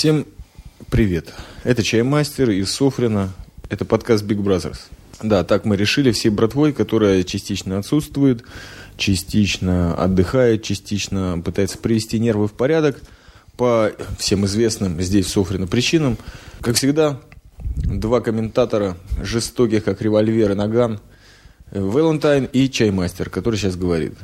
Всем привет. Это Чаймастер из Софрина. Это подкаст Big Brothers. Да, так мы решили всей братвой, которая частично отсутствует, частично отдыхает, частично пытается привести нервы в порядок по всем известным здесь в Софрино причинам. Как всегда, два комментатора, жестоких, как револьвер и наган, Валентайн и Чаймастер, который сейчас говорит.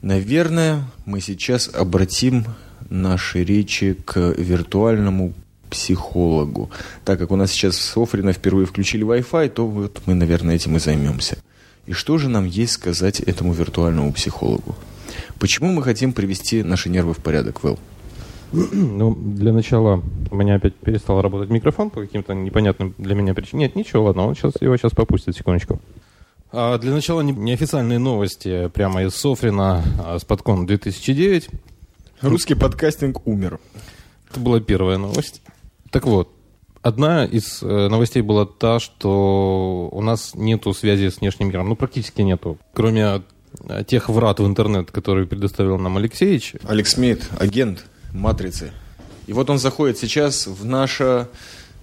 Наверное, мы сейчас обратим наши речи к виртуальному психологу. Так как у нас сейчас в Софрино впервые включили Wi-Fi, то вот мы, наверное, этим и займемся. И что же нам есть сказать этому виртуальному психологу? Почему мы хотим привести наши нервы в порядок, Вэл? Ну, для начала у меня опять перестал работать микрофон по каким-то непонятным для меня причинам. Нет, ничего, ладно, он сейчас, его сейчас попустит, секундочку. А для начала не, неофициальные новости прямо из Софрина а, с подкон 2009. Русский подкастинг умер. Это была первая новость. Так вот, одна из э, новостей была та, что у нас нету связи с внешним миром. Ну, практически нету. Кроме э, тех врат в интернет, которые предоставил нам Алексеевич. Алекс Мейт, агент Матрицы. И вот он заходит сейчас в наше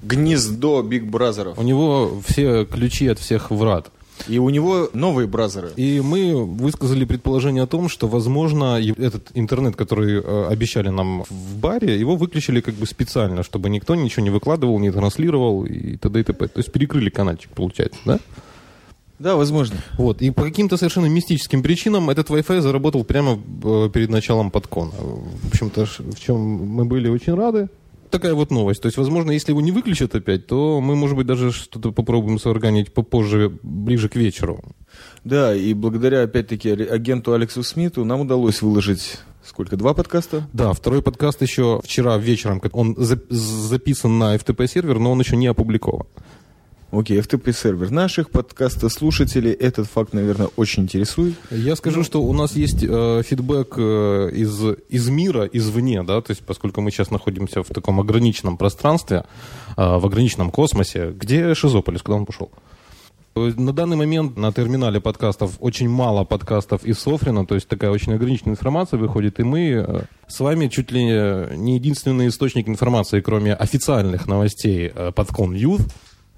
гнездо Биг Бразеров. У него все ключи от всех врат. И у него новые бразеры. И мы высказали предположение о том, что, возможно, этот интернет, который э, обещали нам в баре, его выключили как бы специально, чтобы никто ничего не выкладывал, не транслировал и т.д. и т.п. То есть перекрыли каналчик, получается, да? Да, возможно. Вот. И по каким-то совершенно мистическим причинам этот Wi-Fi заработал прямо э, перед началом подкона. В общем-то, в чем мы были очень рады такая вот новость. То есть, возможно, если его не выключат опять, то мы, может быть, даже что-то попробуем сварганить попозже, ближе к вечеру. Да, и благодаря, опять-таки, агенту Алексу Смиту нам удалось выложить Сколько? Два подкаста? Да, второй подкаст еще вчера вечером. Он записан на FTP сервер, но он еще не опубликован. Окей, FTP сервер наших подкаста слушателей этот факт, наверное, очень интересует. Я скажу, ну, что у нас есть э, фидбэк э, из, из мира, извне, да, то есть поскольку мы сейчас находимся в таком ограниченном пространстве, э, в ограниченном космосе, где Шизополис, куда он пошел? На данный момент на терминале подкастов очень мало подкастов из Софрина, то есть такая очень ограниченная информация выходит, и мы э, с вами чуть ли не единственный источник информации, кроме официальных новостей э, Подкон News,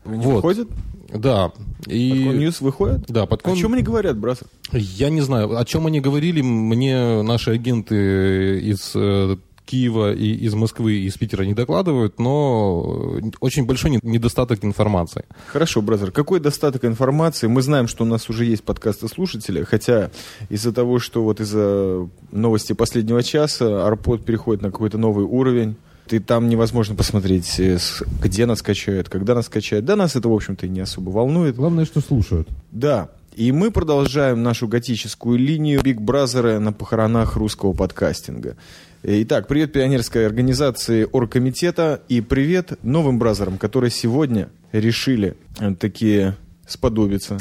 вот. Выходит? Да. И... News выходит? Да, подкон... О чем они говорят, брат? Я не знаю. О чем они говорили, мне наши агенты из э, Киева и из Москвы и из Питера не докладывают, но очень большой недостаток информации. Хорошо, brother. Какой достаток информации? Мы знаем, что у нас уже есть подкасты слушателей, хотя из-за того, что вот из-за новости последнего часа Арпод переходит на какой-то новый уровень, и там невозможно посмотреть, э, где нас качают, когда нас качают. Да, нас это, в общем-то, не особо волнует. Главное, что слушают. Да. И мы продолжаем нашу готическую линию Биг Бразера на похоронах русского подкастинга. Итак, привет пионерской организации Оргкомитета и привет новым бразерам, которые сегодня решили э, такие сподобиться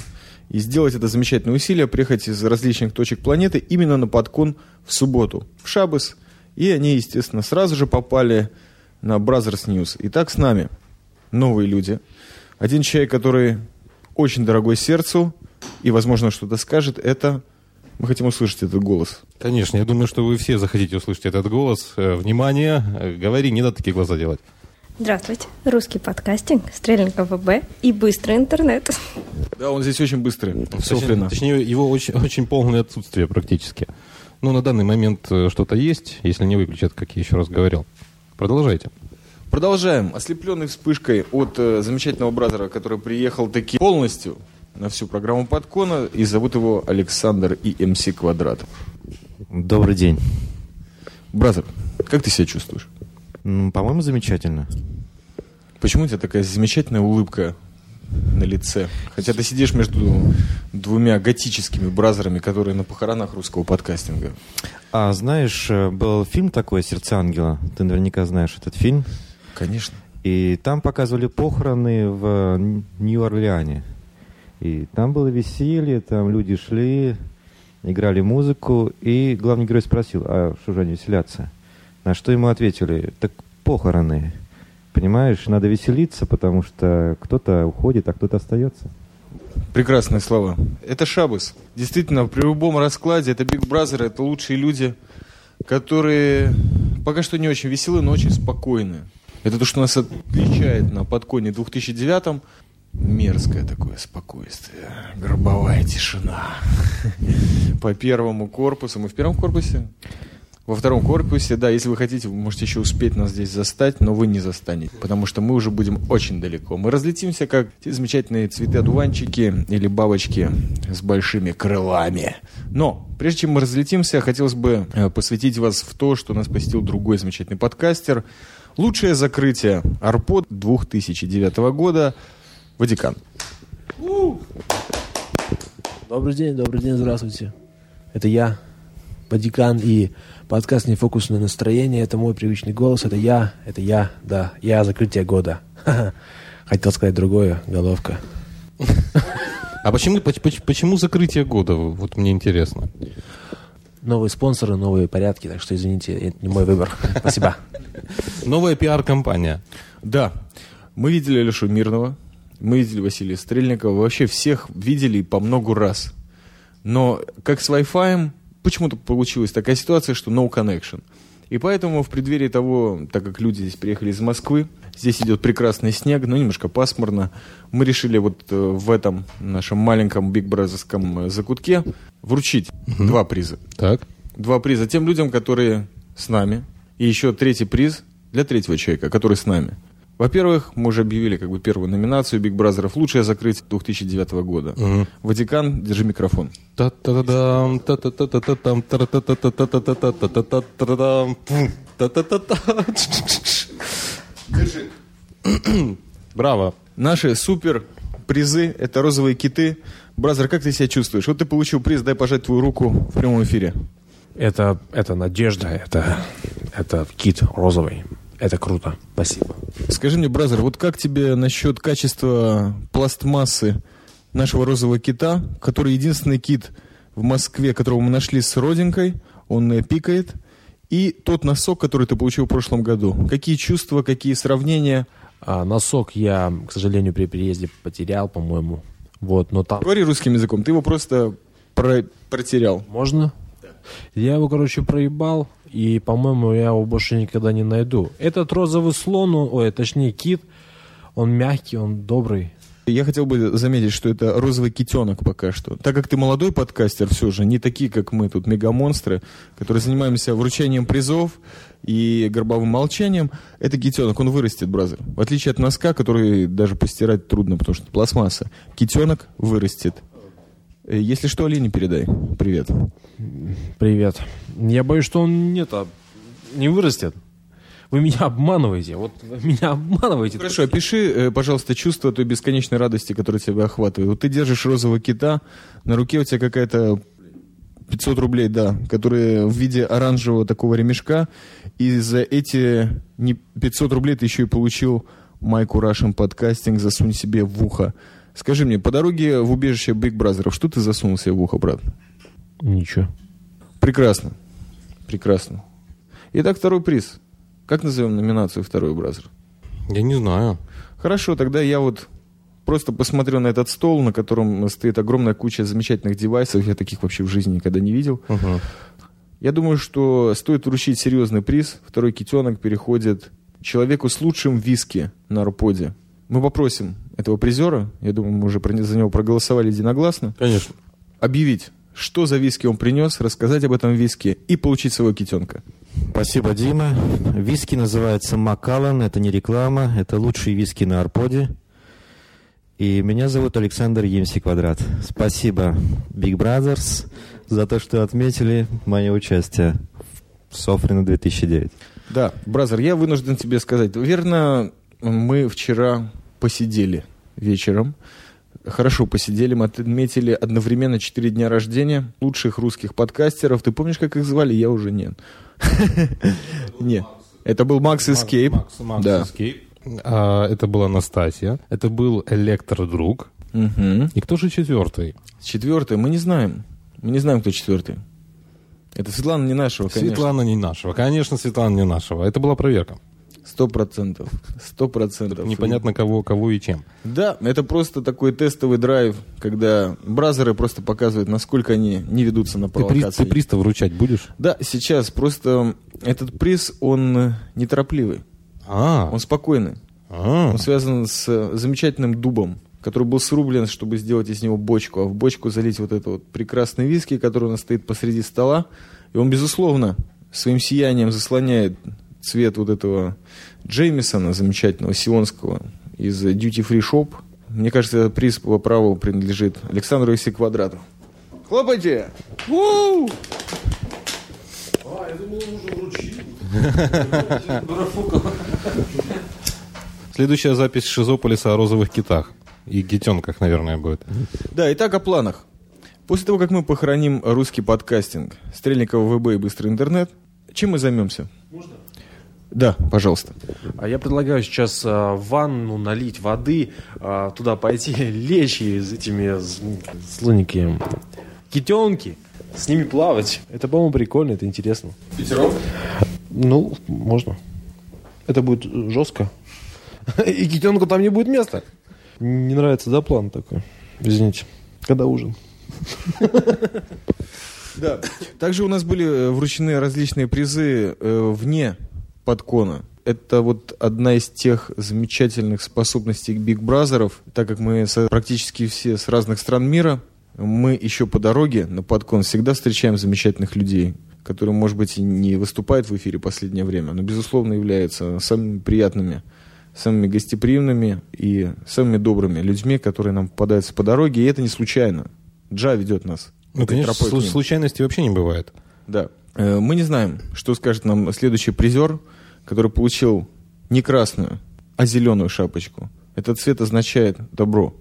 и сделать это замечательное усилие, приехать из различных точек планеты именно на подкон в субботу, в Шабас – и они, естественно, сразу же попали на Brothers News. И так с нами новые люди. Один человек, который очень дорогой сердцу и, возможно, что-то скажет, это... Мы хотим услышать этот голос. Конечно, я думаю, что вы все захотите услышать этот голос. Э, внимание, э, говори, не надо такие глаза делать. Здравствуйте. Русский подкастинг, Стрельников ВБ и быстрый интернет. Да, он здесь очень быстрый. Точнее, точнее его очень, очень полное отсутствие практически. Ну, на данный момент э, что-то есть, если не выключат, как я еще раз говорил. Продолжайте. Продолжаем. Ослепленный вспышкой от э, замечательного бразера, который приехал таки полностью на всю программу подкона, и зовут его Александр и МС Квадрат. Добрый день. Бразер, как ты себя чувствуешь? По-моему, замечательно. Почему у тебя такая замечательная улыбка на лице. Хотя ты сидишь между двумя готическими бразерами, которые на похоронах русского подкастинга. А знаешь, э, был фильм такой «Сердце ангела». Ты наверняка знаешь этот фильм. Конечно. И там показывали похороны в Нью-Орлеане. И там было веселье, там люди шли, играли музыку, и главный герой спросил, а что же они веселятся? На что ему ответили, так похороны. Понимаешь, надо веселиться, потому что кто-то уходит, а кто-то остается. Прекрасные слова. Это Шабас. Действительно, при любом раскладе это Big Brother, это лучшие люди, которые пока что не очень веселые, но очень спокойные. Это то, что нас отличает на подконе 2009 Мерзкое такое спокойствие, гробовая тишина. По первому корпусу. Мы в первом корпусе? Во втором корпусе, да, если вы хотите, вы можете еще успеть нас здесь застать, но вы не застанете, потому что мы уже будем очень далеко. Мы разлетимся, как те замечательные цветы-одуванчики или бабочки с большими крылами. Но, прежде чем мы разлетимся, хотелось бы э, посвятить вас в то, что нас посетил другой замечательный подкастер. Лучшее закрытие Арпод 2009 года Ватикан. Добрый день, добрый день, здравствуйте. Это я, Ватикан, и подкаст «Нефокусное настроение». Это мой привычный голос, это я, это я, да, я закрытие года. Хотел сказать другое, головка. А почему, поч- почему закрытие года? Вот мне интересно. Новые спонсоры, новые порядки, так что извините, это не мой выбор. Спасибо. Новая пиар-компания. Да, мы видели Лешу Мирного, мы видели Василия Стрельникова, вообще всех видели по много раз. Но как с Wi-Fi, почему-то получилась такая ситуация, что no connection. И поэтому в преддверии того, так как люди здесь приехали из Москвы, здесь идет прекрасный снег, но немножко пасмурно, мы решили вот э, в этом нашем маленьком Биг Бразерском закутке вручить Мгм. два приза. Так. Два приза тем людям, которые с нами. И еще третий приз для третьего человека, который с нами. Во-первых, мы уже объявили как бы первую номинацию Биг Бразеров «Лучшее закрытие 2009 года». Угу. Ватикан, держи микрофон. Держи. Браво. Наши супер призы – это розовые киты. Brother, как ты себя чувствуешь? Вот ты получил приз, дай пожать твою руку в прямом эфире. Это, это надежда, это, это кит розовый. Это круто. Спасибо. Скажи мне, Brother, вот как тебе насчет качества пластмассы нашего розового кита, который единственный кит в Москве, которого мы нашли с родинкой, он э, пикает, и тот носок, который ты получил в прошлом году. Какие чувства, какие сравнения? А, носок я, к сожалению, при переезде потерял, по-моему. Вот, но там... Говори русским языком, ты его просто про- протерял. Можно? Я его, короче, проебал, и, по-моему, я его больше никогда не найду. Этот розовый слон, он- ой, точнее, кит, он мягкий, он добрый. Я хотел бы заметить, что это розовый китенок пока что. Так как ты молодой подкастер все же, не такие, как мы тут, мегамонстры, которые занимаемся вручением призов и горбовым молчанием, это китенок, он вырастет, бразер. В отличие от носка, который даже постирать трудно, потому что пластмасса. Китенок вырастет. Э, Если что, Алине передай. Привет. Привет. Я боюсь, что он не, то не вырастет. Вы меня обманываете. Вот вы меня обманываете. Хорошо, опиши, э, пожалуйста, чувство той бесконечной радости, которая тебя охватывает. Вот ты держишь розового кита, на руке у тебя какая-то 500 рублей, да, которые в виде оранжевого такого ремешка, и за эти не 500 рублей ты еще и получил майку Russian Podcasting «Засунь себе в ухо». Скажи мне, по дороге в убежище Big Brother, что ты засунул себе в ухо, брат? Ничего. Прекрасно. Прекрасно. Итак, второй приз. Как назовем номинацию второй Бразер? Я не знаю. Хорошо, тогда я вот просто посмотрю на этот стол, на котором стоит огромная куча замечательных девайсов. Я таких вообще в жизни никогда не видел. Мгм. Я думаю, что стоит вручить серьезный приз. Второй китенок переходит человеку с лучшим виски на Арподе. Мы попросим этого призера, я думаю, мы уже за него проголосовали единогласно, Конечно. объявить, что за виски он принес, рассказать об этом виске и получить своего китенка. Спасибо, Дима. Виски называется Макалан. Это не реклама, это лучшие виски на Арподе. И меня зовут Александр Емси Квадрат. Спасибо, Big Brothers, за то, что отметили мое участие в Софрино 2009. Да, Brother, я вынужден тебе сказать, верно, мы вчера посидели вечером, хорошо посидели, мы отметили одновременно 4 дня рождения лучших русских подкастеров. Ты помнишь, как их звали? Я уже нет. Нет. Это был Макс Escape. Макс. Escape. А, это была Настасья. Это был Электродруг. И кто же четвертый? Четвертый, мы не знаем. Мы не знаем, кто четвертый. Это Светлана не нашего, конечно. Светлана не нашего. Конечно, Светлана не нашего. Это была проверка. Сто процентов. Сто процентов. Непонятно кого, кого и чем. Да, это просто такой тестовый драйв, когда бразеры просто показывают, насколько они не ведутся на Ты, приз, провокации. ты приз-то вручать будешь? Да, сейчас просто этот приз, он неторопливый. А, Он спокойный. а. Он связан с замечательным дубом, который был срублен, чтобы сделать из него бочку, а в бочку залить вот это вот прекрасный виски, который у нас стоит посреди стола. И он, безусловно, своим сиянием заслоняет цвет вот этого Джеймисона, замечательного сионского, из Duty Free Shop. Мне кажется, этот приз по праву принадлежит Александру Иси Квадрату. Хлопайте! У! Следующая запись Шизополиса о розовых китах. И китенках, наверное, будет. Да, итак, о планах. После того, как мы похороним русский подкастинг, Стрельникова ВБ и Быстрый интернет, чем мы займемся? Можно? Да, пожалуйста. А я предлагаю сейчас а, в ванну налить воды, а, туда пойти, лечь и с этими слоники, китенки, с ними плавать. Это, по-моему, прикольно, это интересно. Пятером? Ну, можно. Это будет жестко. И китенку там не будет места. Не нравится, да, план такой? Извините. Когда ужин? Да. Также у нас были э, вручены различные призы э, вне подкона. Это вот одна из тех замечательных способностей Биг Бразеров, так как мы практически все с разных стран мира, мы еще по дороге на подкон всегда встречаем замечательных людей, которые, может быть, и не выступают в эфире последнее время, но, безусловно, являются самыми приятными, самыми гостеприимными и самыми добрыми людьми, которые нам попадаются по дороге, и это не случайно. Джа ведет нас. Ну, конечно, ним. случайностей вообще не бывает. Да. Э, Мы не знаем, что скажет нам следующий призер, который получил не красную, а зеленую шапочку. Этот цвет означает добро.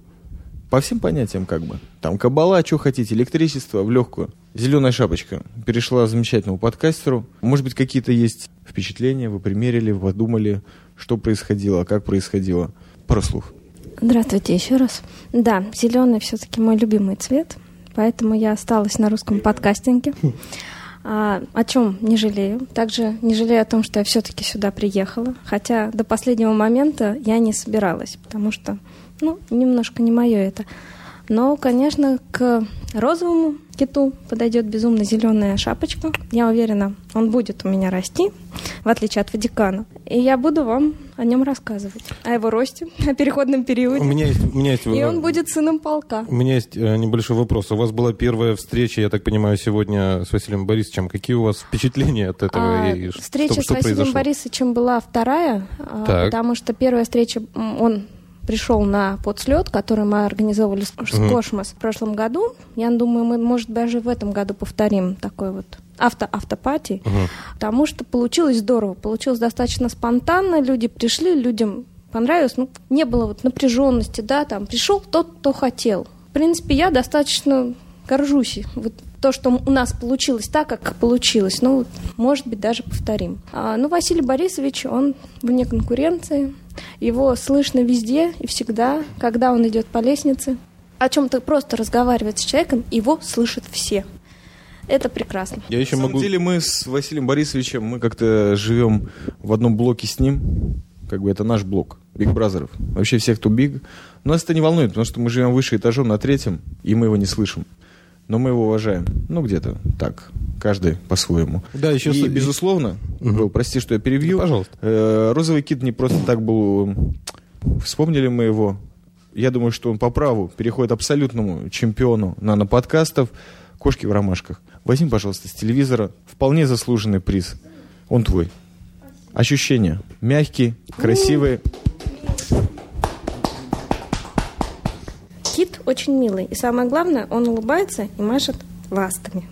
По всем понятиям как бы. Там кабала, что хотите, электричество в легкую. Зеленая шапочка перешла замечательному подкастеру. Может быть, какие-то есть впечатления, вы примерили, вы подумали, что происходило, как происходило. Пару слов. Здравствуйте еще раз. Да, зеленый все-таки мой любимый цвет, поэтому я осталась на русском подкастинге. А, о чем не жалею. Также не жалею о том, что я все-таки сюда приехала. Хотя до последнего момента я не собиралась, потому что, ну, немножко не мое это. Но, конечно, к розовому киту подойдет безумно зеленая шапочка. Я уверена, он будет у меня расти, в отличие от Ватикана. И я буду вам о нем рассказывать. О его росте, о переходном периоде. У меня есть, у меня есть, И э, он будет сыном полка. У меня есть э, небольшой вопрос. У вас была первая встреча, я так понимаю, сегодня с Василием Борисовичем. Какие у вас впечатления от этого? А, и встреча что- с что Василием произошло? Борисовичем была вторая, а, Так. потому что первая встреча, он пришел на подслет, который мы организовывали с, с Мгм. Космос в прошлом году. Я думаю, мы, может, даже в этом году повторим такой вот авто автопати, Мгм. потому что получилось здорово, получилось достаточно спонтанно, люди пришли, людям понравилось, ну, не было вот напряженности, да, там, пришел тот, кто хотел. В принципе, я достаточно горжусь. Вот то, что у нас получилось так, как получилось, ну, может быть, даже повторим. А, ну, Василий Борисович, он вне конкуренции, его слышно везде и всегда, когда он идет по лестнице. О чем-то просто разговаривает с человеком, его слышат все. Это прекрасно. Я еще На самом могу... деле мы с Василием Борисовичем, мы как-то живем в одном блоке с ним. Как бы это наш блок, Big Brother ов. Вообще всех, кто Big. Нас это не волнует, потому что мы живем выше этажом на третьем, и мы его не слышим. Но мы его уважаем. Ну, где-то так. Каждый по-своему. Да, еще И, с- безусловно, Мгм. Был, прости, что я перебью. Да, пожалуйста. Э, Розовый кит не просто так был. э, Вспомнили мы его. Я думаю, что он по праву переходит абсолютному чемпиону нано-подкастов «Кошки в ромашках». Возьми, пожалуйста, с телевизора. Вполне заслуженный приз. Он твой. Ощущения. Мягкие, красивые. Очень милый. И самое главное, он улыбается и машет ластами.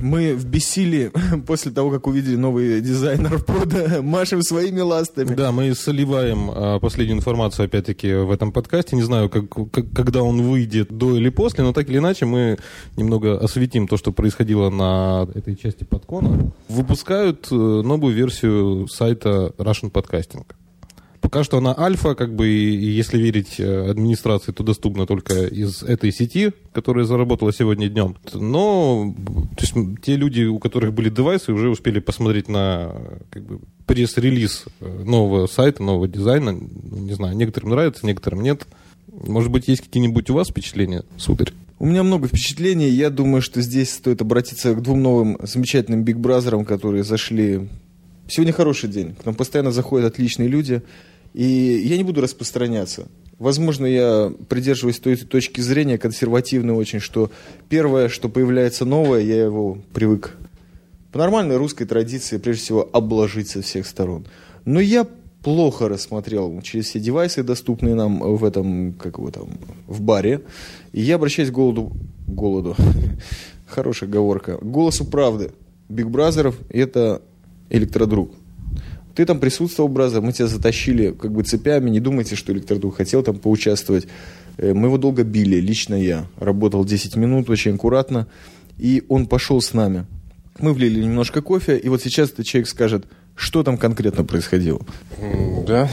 Мы в бессилии после того, как увидели новый дизайнер пода, машем своими ластами. Да, мы сливаем а, последнюю информацию, опять-таки, в этом подкасте. Не знаю, как, как- когда он выйдет, до или после, но так или иначе мы немного осветим то, что происходило на этой части подкона. Выпускают э, новую версию сайта Russian Podcasting. Пока что она альфа, как бы, и, если верить э, администрации, то доступна только из этой сети, которая заработала сегодня днем. Но то есть, те люди, у которых были девайсы, уже успели посмотреть на как бы, пресс-релиз э, нового сайта, нового дизайна. Не знаю, некоторым нравится, некоторым нет. Может быть, есть какие-нибудь у вас впечатления, сударь? У меня много впечатлений. Я думаю, что здесь стоит обратиться к двум новым замечательным Big Brother ам, которые зашли Сегодня хороший день. К нам постоянно заходят отличные люди. И я не буду распространяться. Возможно, я придерживаюсь той точки зрения, консервативной очень, что первое, что появляется новое, я его привык по нормальной русской традиции, прежде всего, обложить со всех сторон. Но я плохо рассмотрел через все девайсы, доступные нам в этом, как его там, в баре. И я обращаюсь к голоду, голоду, хорошая оговорка, голосу правды. Big Brother ов – это электродруг. Ты там присутствовал, Brother, мы тебя затащили как бы цепями, не думайте, что электродруг хотел там поучаствовать. Э, мы его долго били, лично я. Работал 10 минут, очень аккуратно. И он пошел с нами. Мы влили немножко кофе, и вот сейчас этот человек скажет, что там конкретно происходило. Да,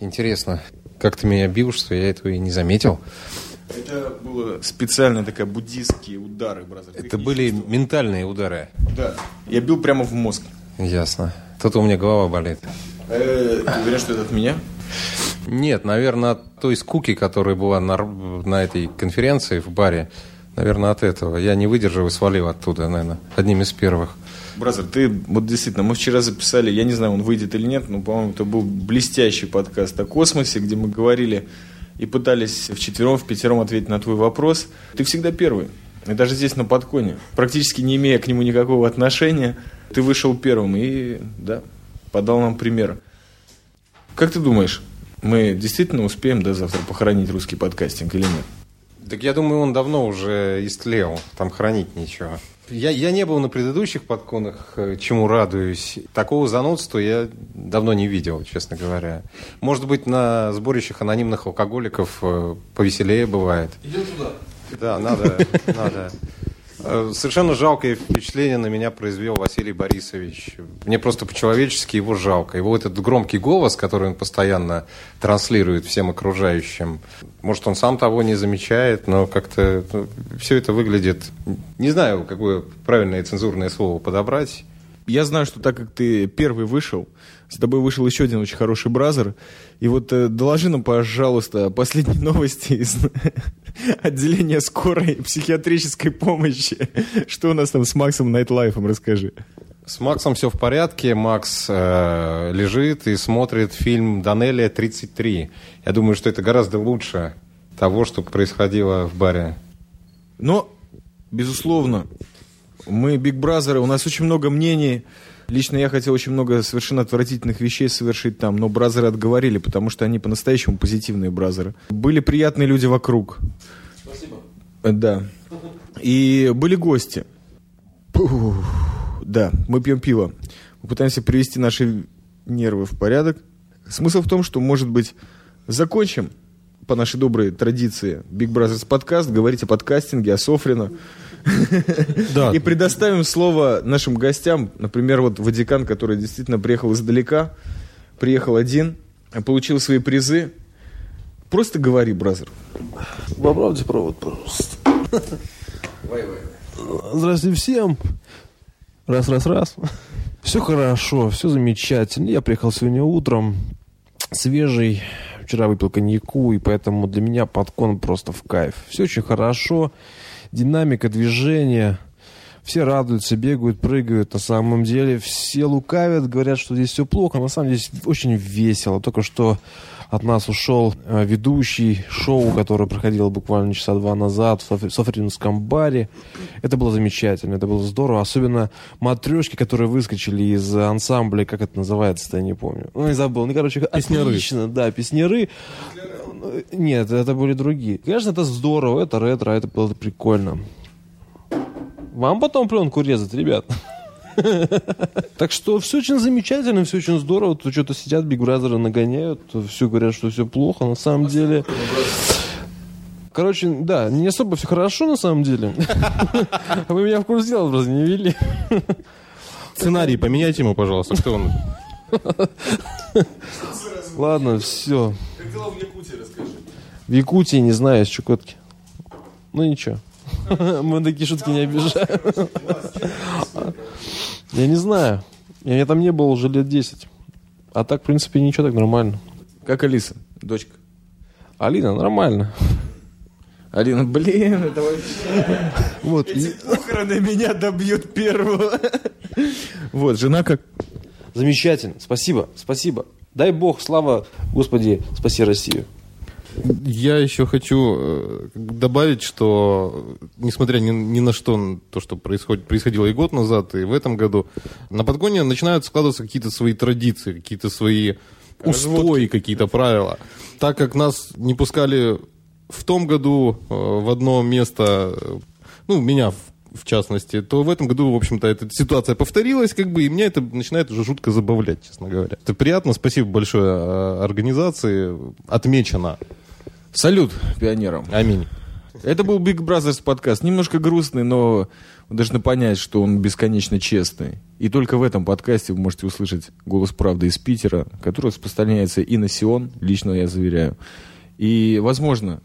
интересно. Как ты меня бил, что я этого и не заметил. Это было специально такая буддистские удары, Brother. Это были ментальные удары. Да. Я бил прямо в мозг. Ясно. Тут у меня голова болит. Э, Ты уверен, что это от меня? Нет, наверное, от той скуки, которая была на, на этой конференции в баре. Наверное, от этого. Я не выдержал и свалил оттуда, наверное, одним из первых. Бразер, ты вот действительно, мы вчера записали, я не знаю, он выйдет или нет, но, по-моему, это был блестящий подкаст о космосе, где мы говорили и пытались вчетвером, в пятером ответить на твой вопрос. Ты всегда первый. И даже здесь на подконе, практически не имея к нему никакого отношения, ты вышел первым и, да, подал нам пример. Как ты думаешь, мы действительно успеем до завтра похоронить русский подкастинг или нет? Так я думаю, он давно уже истлел. Там хранить ничего. Я, я не был на предыдущих подконах, э, чему радуюсь. Такого занудства я давно не видел, честно говоря. Может быть, на сборищах анонимных алкоголиков э, повеселее бывает. Идем туда. Да, надо, надо. Э, Совершенно жалкое впечатление на меня произвел Василий Борисович. Мне просто по-человечески его жалко. Его этот громкий голос, который он постоянно транслирует всем окружающим, может, он сам того не замечает, но как-то все это выглядит... Не знаю, какое правильное цензурное слово подобрать. Я знаю, что так как ты первый вышел, с тобой вышел еще один очень хороший бразер. И вот э, доложи нам, пожалуйста, последние новости из отделения скорой психиатрической помощи. Что у нас там с Максом Nightlife ом, расскажи. С Максом все в порядке. Макс э, лежит и смотрит фильм Данелия 33. Я думаю, что это гораздо лучше того, что происходило в баре. Но, безусловно, мы Big Brother ы, у нас очень много мнений. Лично я хотел очень много совершенно отвратительных вещей совершить там, но brother ы отговорили, потому что они по-настоящему позитивные brother ы. Были приятные люди вокруг. Спасибо. Да. И были гости. Пух. Да, мы пьем пиво. Мы пытаемся привести наши нервы в порядок. Смысл в том, что, может быть, закончим по нашей доброй традиции Big Brothers подкаст, говорить о подкастинге, о Софрино. Да. И предоставим слово нашим гостям. Например, вот Ватикан, который действительно приехал издалека, приехал один, получил свои призы. Просто говори, бразер. Поправьте провод, пожалуйста. Здравствуйте всем. Раз, раз, раз. Все хорошо, все замечательно. Я приехал сегодня утром, свежий. Вчера выпил коньяку, и поэтому для меня подкон просто в кайф. Все очень хорошо. Динамика движения. Все радуются, бегают, прыгают. На самом деле все лукавят, говорят, что здесь все плохо. На самом деле здесь очень весело. Только что от нас ушел э, ведущий шоу, которое проходило буквально часа два назад в Софринском баре. Это было замечательно, это было здорово. Особенно матрешки, которые выскочили из ансамбля, как это называется-то, я не помню. Ну, не забыл. Ну, короче, Песняры. отлично, да, песняры. Нет, это были другие. Конечно, это здорово, это ретро, это было прикольно. Вам потом пленку резать, ребят. Так что все очень замечательно, все очень здорово. Тут что-то сидят, Биг Бразеры нагоняют, все говорят, что все плохо. На самом деле... Короче, да, не особо все хорошо на самом деле. Вы меня в курс дела просто не вели. Сценарий поменяйте ему, пожалуйста. Что он? Ладно, все. В Якутии, не знаю, из Чукотки. Ну ничего. Мы такие шутки не обижаем. Я не знаю. Я там не был уже лет 10. А так, в принципе, ничего, так нормально. Как Алиса, дочка. Алина, нормально. Алина, блин, это вообще... Вот. Эти похороны меня добьют первого. Вот, жена как... Замечательно. Спасибо, спасибо. Дай Бог, слава Господи, спаси Россию. Я еще хочу э, добавить, что несмотря ни, ни на что, то, что происходит, происходило и год назад, и в этом году, на подгоне начинают складываться какие-то свои традиции, какие-то свои устои, какие-то правила. Так как нас не пускали в том году э, в одно место, э, ну, меня в в частности, то в этом году, в общем-то, эта ситуация повторилась, как бы, и меня это начинает уже жутко забавлять, честно говоря. Это приятно, спасибо большое э, организации, отмечено. Салют пионерам. Аминь. Это был Big Brothers подкаст. Немножко грустный, но вы должны понять, что он бесконечно честный. И только в этом подкасте вы можете услышать голос правды из Питера, который распространяется и на Сион, лично я заверяю. И, возможно,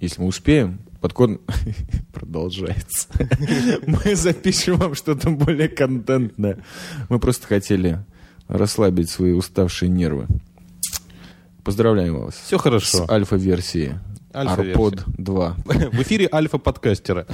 если мы успеем, Подкон продолжается. Мы запишем вам что-то более контентное. Мы просто хотели расслабить свои уставшие нервы. Поздравляем вас. Все хорошо. С альфа-версией. Альфа-версия. Арпод 2. В эфире альфа-подкастера.